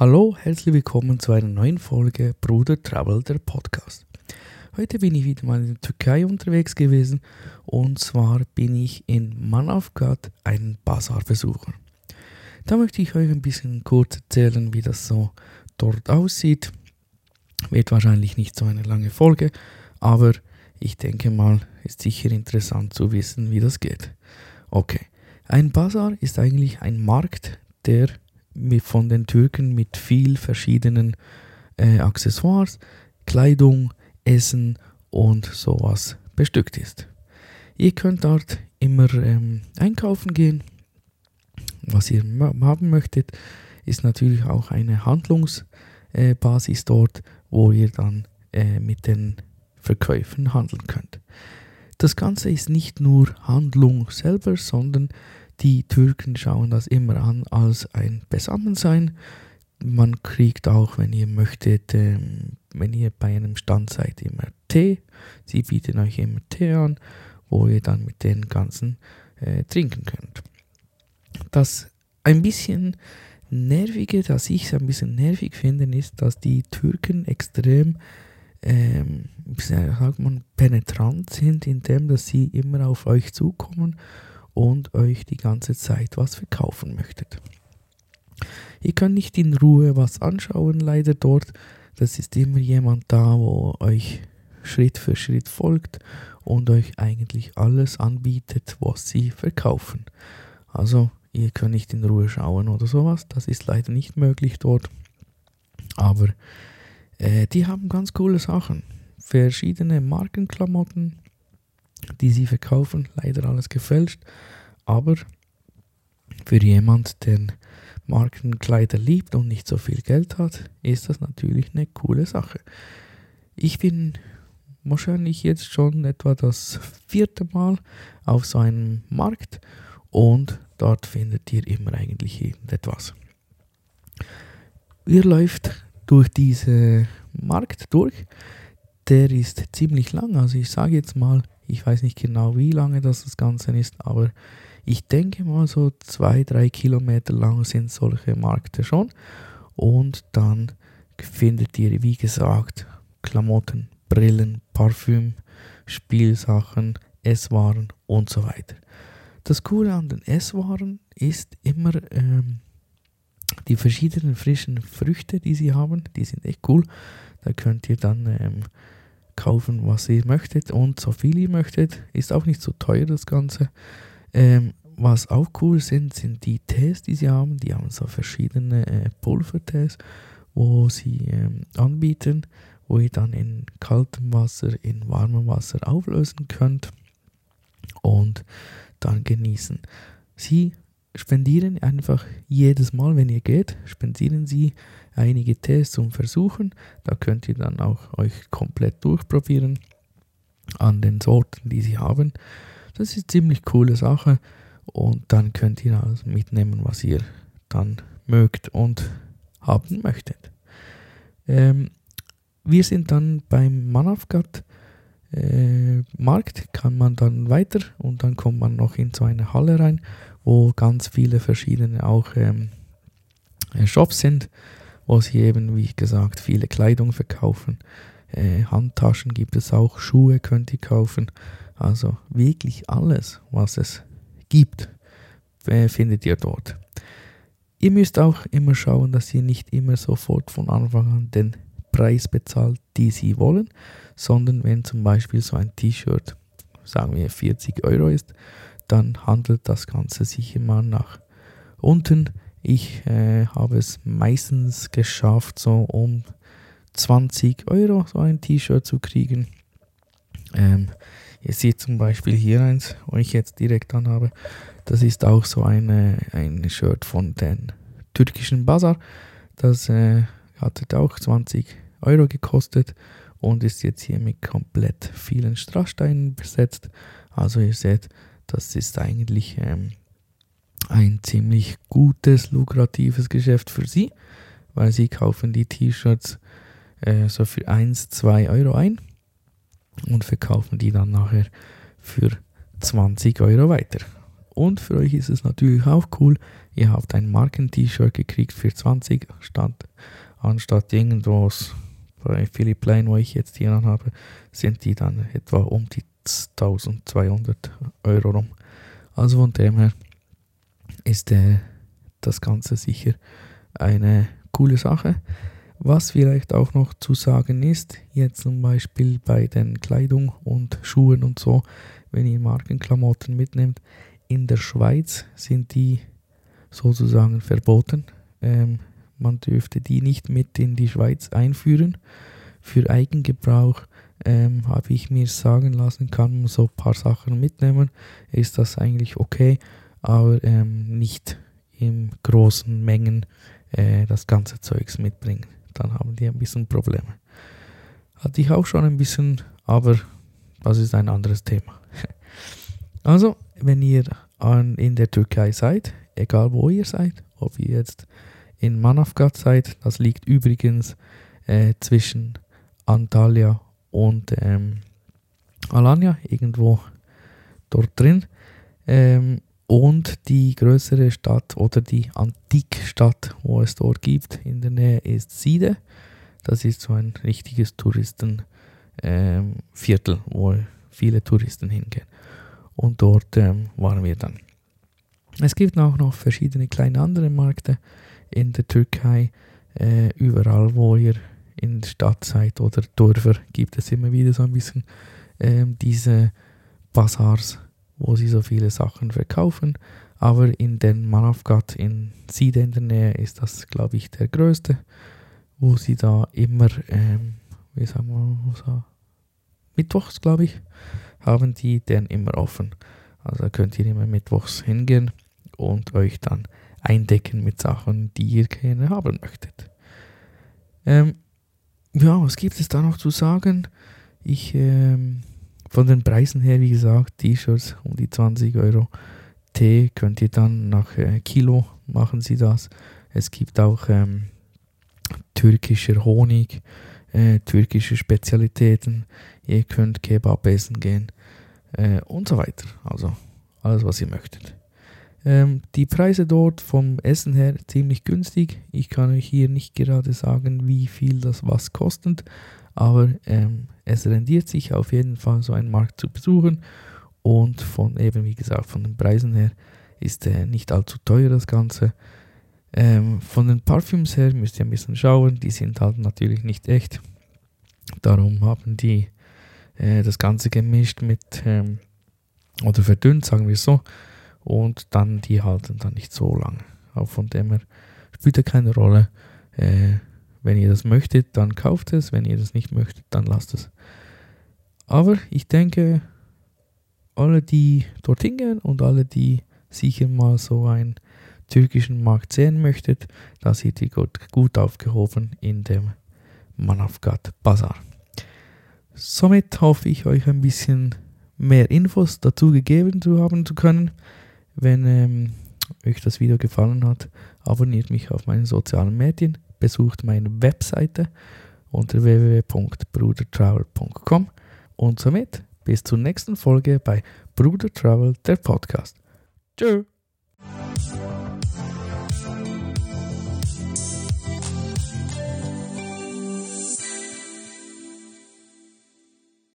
Hallo, herzlich willkommen zu einer neuen Folge Bruder Travel, der Podcast. Heute bin ich wieder mal in der Türkei unterwegs gewesen und zwar bin ich in Manavgat einen Bazar besuchen. Da möchte ich euch ein bisschen kurz erzählen, wie das so dort aussieht. Wird wahrscheinlich nicht so eine lange Folge, aber ich denke mal, ist sicher interessant zu wissen, wie das geht. Okay, ein Bazar ist eigentlich ein Markt, der von den Türken mit viel verschiedenen äh, Accessoires, Kleidung, Essen und sowas bestückt ist. Ihr könnt dort immer ähm, einkaufen gehen. Was ihr haben möchtet, ist natürlich auch eine Handlungsbasis äh, dort, wo ihr dann äh, mit den Verkäufen handeln könnt. Das Ganze ist nicht nur Handlung selber, sondern die Türken schauen das immer an als ein Beisammensein. Man kriegt auch, wenn ihr möchtet, ähm, wenn ihr bei einem Stand seid, immer Tee. Sie bieten euch immer Tee an, wo ihr dann mit den ganzen äh, trinken könnt. Das ein bisschen nervige, das ich ein bisschen nervig finde, ist, dass die Türken extrem ähm, sagt man, penetrant sind, indem dass sie immer auf euch zukommen und euch die ganze Zeit was verkaufen möchtet. Ihr könnt nicht in Ruhe was anschauen, leider dort. Das ist immer jemand da, wo euch Schritt für Schritt folgt und euch eigentlich alles anbietet, was sie verkaufen. Also ihr könnt nicht in Ruhe schauen oder sowas. Das ist leider nicht möglich dort. Aber äh, die haben ganz coole Sachen. Verschiedene Markenklamotten, die sie verkaufen, leider alles gefälscht. Aber für jemand, der Markenkleider liebt und nicht so viel Geld hat, ist das natürlich eine coole Sache. Ich bin wahrscheinlich jetzt schon etwa das vierte Mal auf so einem Markt und dort findet ihr immer eigentlich irgendetwas. Ihr läuft durch diesen Markt durch. Der ist ziemlich lang, also ich sage jetzt mal ich weiß nicht genau, wie lange das, das Ganze ist, aber ich denke mal so zwei, drei Kilometer lang sind solche Märkte schon. Und dann findet ihr, wie gesagt, Klamotten, Brillen, Parfüm, Spielsachen, Esswaren und so weiter. Das Coole an den Esswaren ist immer ähm, die verschiedenen frischen Früchte, die sie haben. Die sind echt cool. Da könnt ihr dann ähm, kaufen, was ihr möchtet und so viel ihr möchtet. Ist auch nicht so teuer das Ganze. Ähm, was auch cool sind, sind die Tees, die sie haben. Die haben so verschiedene äh, Pulvertees, wo sie ähm, anbieten, wo ihr dann in kaltem Wasser, in warmem Wasser auflösen könnt und dann genießen. Sie spendieren einfach jedes Mal, wenn ihr geht, spendieren sie einige Tests zum Versuchen. Da könnt ihr dann auch euch komplett durchprobieren an den Sorten, die sie haben. Das ist eine ziemlich coole Sache und dann könnt ihr alles mitnehmen, was ihr dann mögt und haben möchtet. Ähm, wir sind dann beim Manavgat äh, Markt, kann man dann weiter und dann kommt man noch in so eine Halle rein wo ganz viele verschiedene auch ähm, äh, Shops sind, wo sie eben, wie gesagt, viele Kleidung verkaufen. Äh, Handtaschen gibt es auch, Schuhe könnt ihr kaufen. Also wirklich alles, was es gibt, äh, findet ihr dort. Ihr müsst auch immer schauen, dass ihr nicht immer sofort von Anfang an den Preis bezahlt, die sie wollen, sondern wenn zum Beispiel so ein T-Shirt, sagen wir 40 Euro ist, dann handelt das Ganze sich immer nach unten. Ich äh, habe es meistens geschafft, so um 20 Euro so ein T-Shirt zu kriegen. Ähm, ihr seht zum Beispiel hier eins, wo ich jetzt direkt anhabe. Das ist auch so eine, ein Shirt von den türkischen Bazar. Das äh, hat auch 20 Euro gekostet und ist jetzt hier mit komplett vielen Strasssteinen besetzt. Also ihr seht, das ist eigentlich ähm, ein ziemlich gutes, lukratives Geschäft für sie, weil sie kaufen die T-Shirts äh, so für 1, 2 Euro ein und verkaufen die dann nachher für 20 Euro weiter. Und für euch ist es natürlich auch cool, ihr habt ein Marken-T-Shirt gekriegt für 20 statt, anstatt irgendwas bei Philipp Line, wo ich jetzt hier habe, sind die dann etwa um die 1200 Euro rum. Also von dem her ist äh, das Ganze sicher eine coole Sache. Was vielleicht auch noch zu sagen ist, jetzt zum Beispiel bei den Kleidung und Schuhen und so, wenn ihr Markenklamotten mitnehmt, in der Schweiz sind die sozusagen verboten. Ähm, man dürfte die nicht mit in die Schweiz einführen. Für Eigengebrauch ähm, habe ich mir sagen lassen, kann man so ein paar Sachen mitnehmen, ist das eigentlich okay, aber ähm, nicht in großen Mengen äh, das ganze Zeugs mitbringen. Dann haben die ein bisschen Probleme. Hatte ich auch schon ein bisschen, aber das ist ein anderes Thema. Also, wenn ihr an, in der Türkei seid, egal wo ihr seid, ob ihr jetzt in Manavgat seid, das liegt übrigens äh, zwischen Antalya und ähm, Alanya, irgendwo dort drin. Ähm, und die größere Stadt oder die Antikstadt, wo es dort gibt, in der Nähe ist Side. Das ist so ein richtiges Touristenviertel, ähm, wo viele Touristen hingehen. Und dort ähm, waren wir dann. Es gibt auch noch verschiedene kleine andere Märkte in der Türkei. Äh, überall, wo ihr in der Stadt seid oder Dörfer, gibt es immer wieder so ein bisschen ähm, diese Bazars wo sie so viele Sachen verkaufen. Aber in den Manavgat in Side in der Nähe ist das, glaube ich, der größte, wo sie da immer, ähm, wie sagen wir, so, mittwochs, glaube ich, haben die den immer offen. Also könnt ihr immer mittwochs hingehen und euch dann eindecken mit Sachen, die ihr gerne haben möchtet. Ähm, ja, was gibt es da noch zu sagen? Ich ähm, von den Preisen her, wie gesagt, T-Shirts um die 20 Euro. Tee könnt ihr dann nach äh, Kilo machen sie das. Es gibt auch ähm, türkischer Honig, äh, türkische Spezialitäten. Ihr könnt Kebab essen gehen äh, und so weiter. Also alles, was ihr möchtet. Ähm, die Preise dort vom Essen her ziemlich günstig. Ich kann euch hier nicht gerade sagen, wie viel das was kostet, aber ähm, es rendiert sich auf jeden Fall, so einen Markt zu besuchen. Und von eben, wie gesagt, von den Preisen her ist äh, nicht allzu teuer das Ganze. Ähm, von den Parfüms her müsst ihr ein bisschen schauen, die sind halt natürlich nicht echt. Darum haben die äh, das Ganze gemischt mit ähm, oder verdünnt, sagen wir so. Und dann die halten dann nicht so lange. Auch von dem her spielt ja keine Rolle. Äh, wenn ihr das möchtet, dann kauft es. Wenn ihr das nicht möchtet, dann lasst es. Aber ich denke, alle, die dorthin gehen und alle, die sicher mal so einen türkischen Markt sehen möchtet, da seid ihr gut, gut aufgehoben in dem Manavgat Bazar. Somit hoffe ich euch ein bisschen mehr Infos dazu gegeben zu haben zu können. Wenn ähm, euch das Video gefallen hat, abonniert mich auf meinen sozialen Medien besucht meine Webseite unter www.brudertravel.com und somit bis zur nächsten Folge bei Bruder Travel, der Podcast. Tschüss.